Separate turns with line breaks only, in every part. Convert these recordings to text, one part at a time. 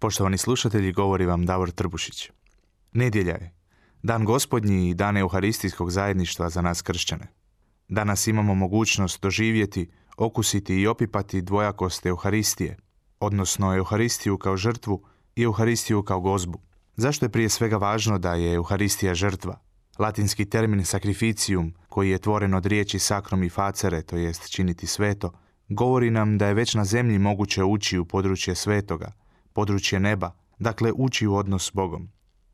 Poštovani slušatelji, govori vam Davor Trbušić. Nedjelja je. Dan gospodnji i dan Euharistijskog zajedništva za nas kršćane. Danas imamo mogućnost doživjeti, okusiti i opipati dvojakost Euharistije, odnosno Euharistiju kao žrtvu i Euharistiju kao gozbu. Zašto je prije svega važno da je Euharistija žrtva? Latinski termin sacrificium, koji je tvoren od riječi sacrum i facere, to jest činiti sveto, govori nam da je već na zemlji moguće ući u područje svetoga, područje neba, dakle ući u odnos s Bogom.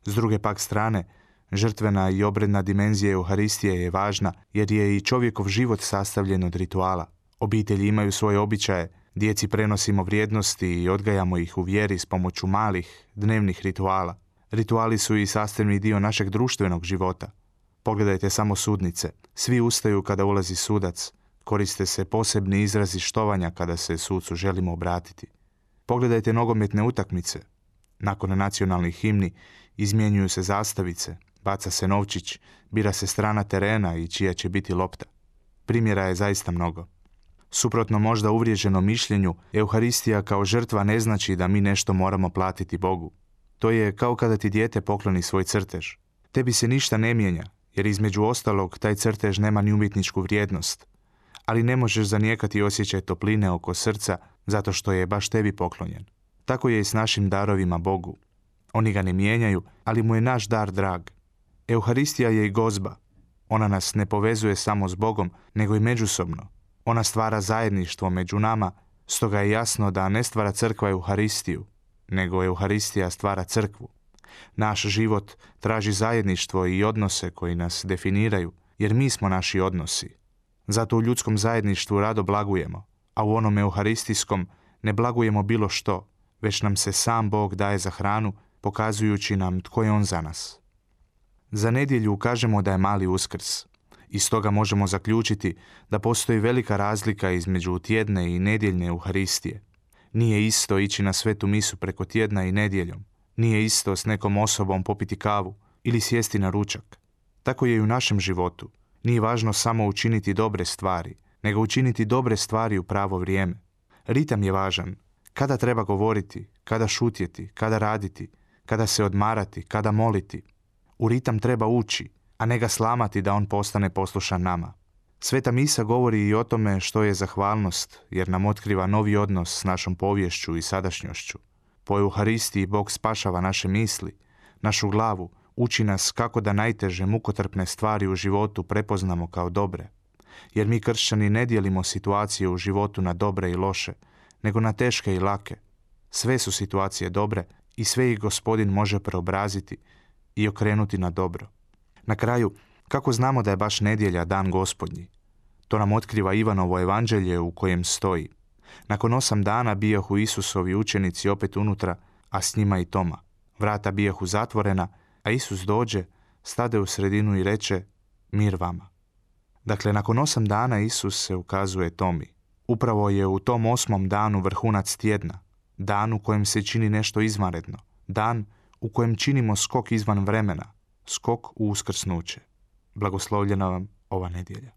S druge pak strane, žrtvena i obredna dimenzija Euharistije je važna jer je i čovjekov život sastavljen od rituala. Obitelji imaju svoje običaje, djeci prenosimo vrijednosti i odgajamo ih u vjeri s pomoću malih, dnevnih rituala. Rituali su i sastavni dio našeg društvenog života. Pogledajte samo sudnice. Svi ustaju kada ulazi sudac. Koriste se posebni izrazi štovanja kada se sudcu želimo obratiti. Pogledajte nogometne utakmice. Nakon nacionalnih himni izmjenjuju se zastavice, baca se novčić, bira se strana terena i čija će biti lopta. Primjera je zaista mnogo. Suprotno možda uvriježenom mišljenju, Euharistija kao žrtva ne znači da mi nešto moramo platiti Bogu. To je kao kada ti dijete pokloni svoj crtež. Tebi se ništa ne mijenja, jer između ostalog taj crtež nema ni umjetničku vrijednost. Ali ne možeš zanijekati osjećaj topline oko srca zato što je baš tebi poklonjen. Tako je i s našim darovima Bogu. Oni ga ne mijenjaju, ali mu je naš dar drag. Euharistija je i gozba. Ona nas ne povezuje samo s Bogom, nego i međusobno. Ona stvara zajedništvo među nama, stoga je jasno da ne stvara crkva Euharistiju, nego Euharistija stvara crkvu. Naš život traži zajedništvo i odnose koji nas definiraju, jer mi smo naši odnosi. Zato u ljudskom zajedništvu rado blagujemo, a u onom euharistijskom ne blagujemo bilo što, već nam se sam Bog daje za hranu, pokazujući nam tko je On za nas. Za nedjelju kažemo da je mali uskrs. I stoga možemo zaključiti da postoji velika razlika između tjedne i nedjeljne Euharistije. Nije isto ići na svetu misu preko tjedna i nedjeljom. Nije isto s nekom osobom popiti kavu ili sjesti na ručak. Tako je i u našem životu. Nije važno samo učiniti dobre stvari, nego učiniti dobre stvari u pravo vrijeme. Ritam je važan. Kada treba govoriti, kada šutjeti, kada raditi, kada se odmarati, kada moliti. U ritam treba ući, a ne ga slamati da on postane poslušan nama. Sveta misa govori i o tome što je zahvalnost, jer nam otkriva novi odnos s našom povješću i sadašnjošću. Po Euharistiji Bog spašava naše misli, našu glavu, uči nas kako da najteže mukotrpne stvari u životu prepoznamo kao dobre. Jer mi kršćani ne dijelimo situacije u životu na dobre i loše, nego na teške i lake. Sve su situacije dobre i sve ih gospodin može preobraziti i okrenuti na dobro. Na kraju, kako znamo da je baš nedjelja dan gospodnji? To nam otkriva Ivanovo evanđelje u kojem stoji. Nakon osam dana bijahu Isusovi učenici opet unutra, a s njima i Toma. Vrata bijahu zatvorena, a Isus dođe, stade u sredinu i reče, mir vama. Dakle, nakon osam dana Isus se ukazuje Tomi. Upravo je u tom osmom danu vrhunac tjedna, dan u kojem se čini nešto izvanredno, dan u kojem činimo skok izvan vremena, skok u uskrsnuće. Blagoslovljena vam ova nedjelja.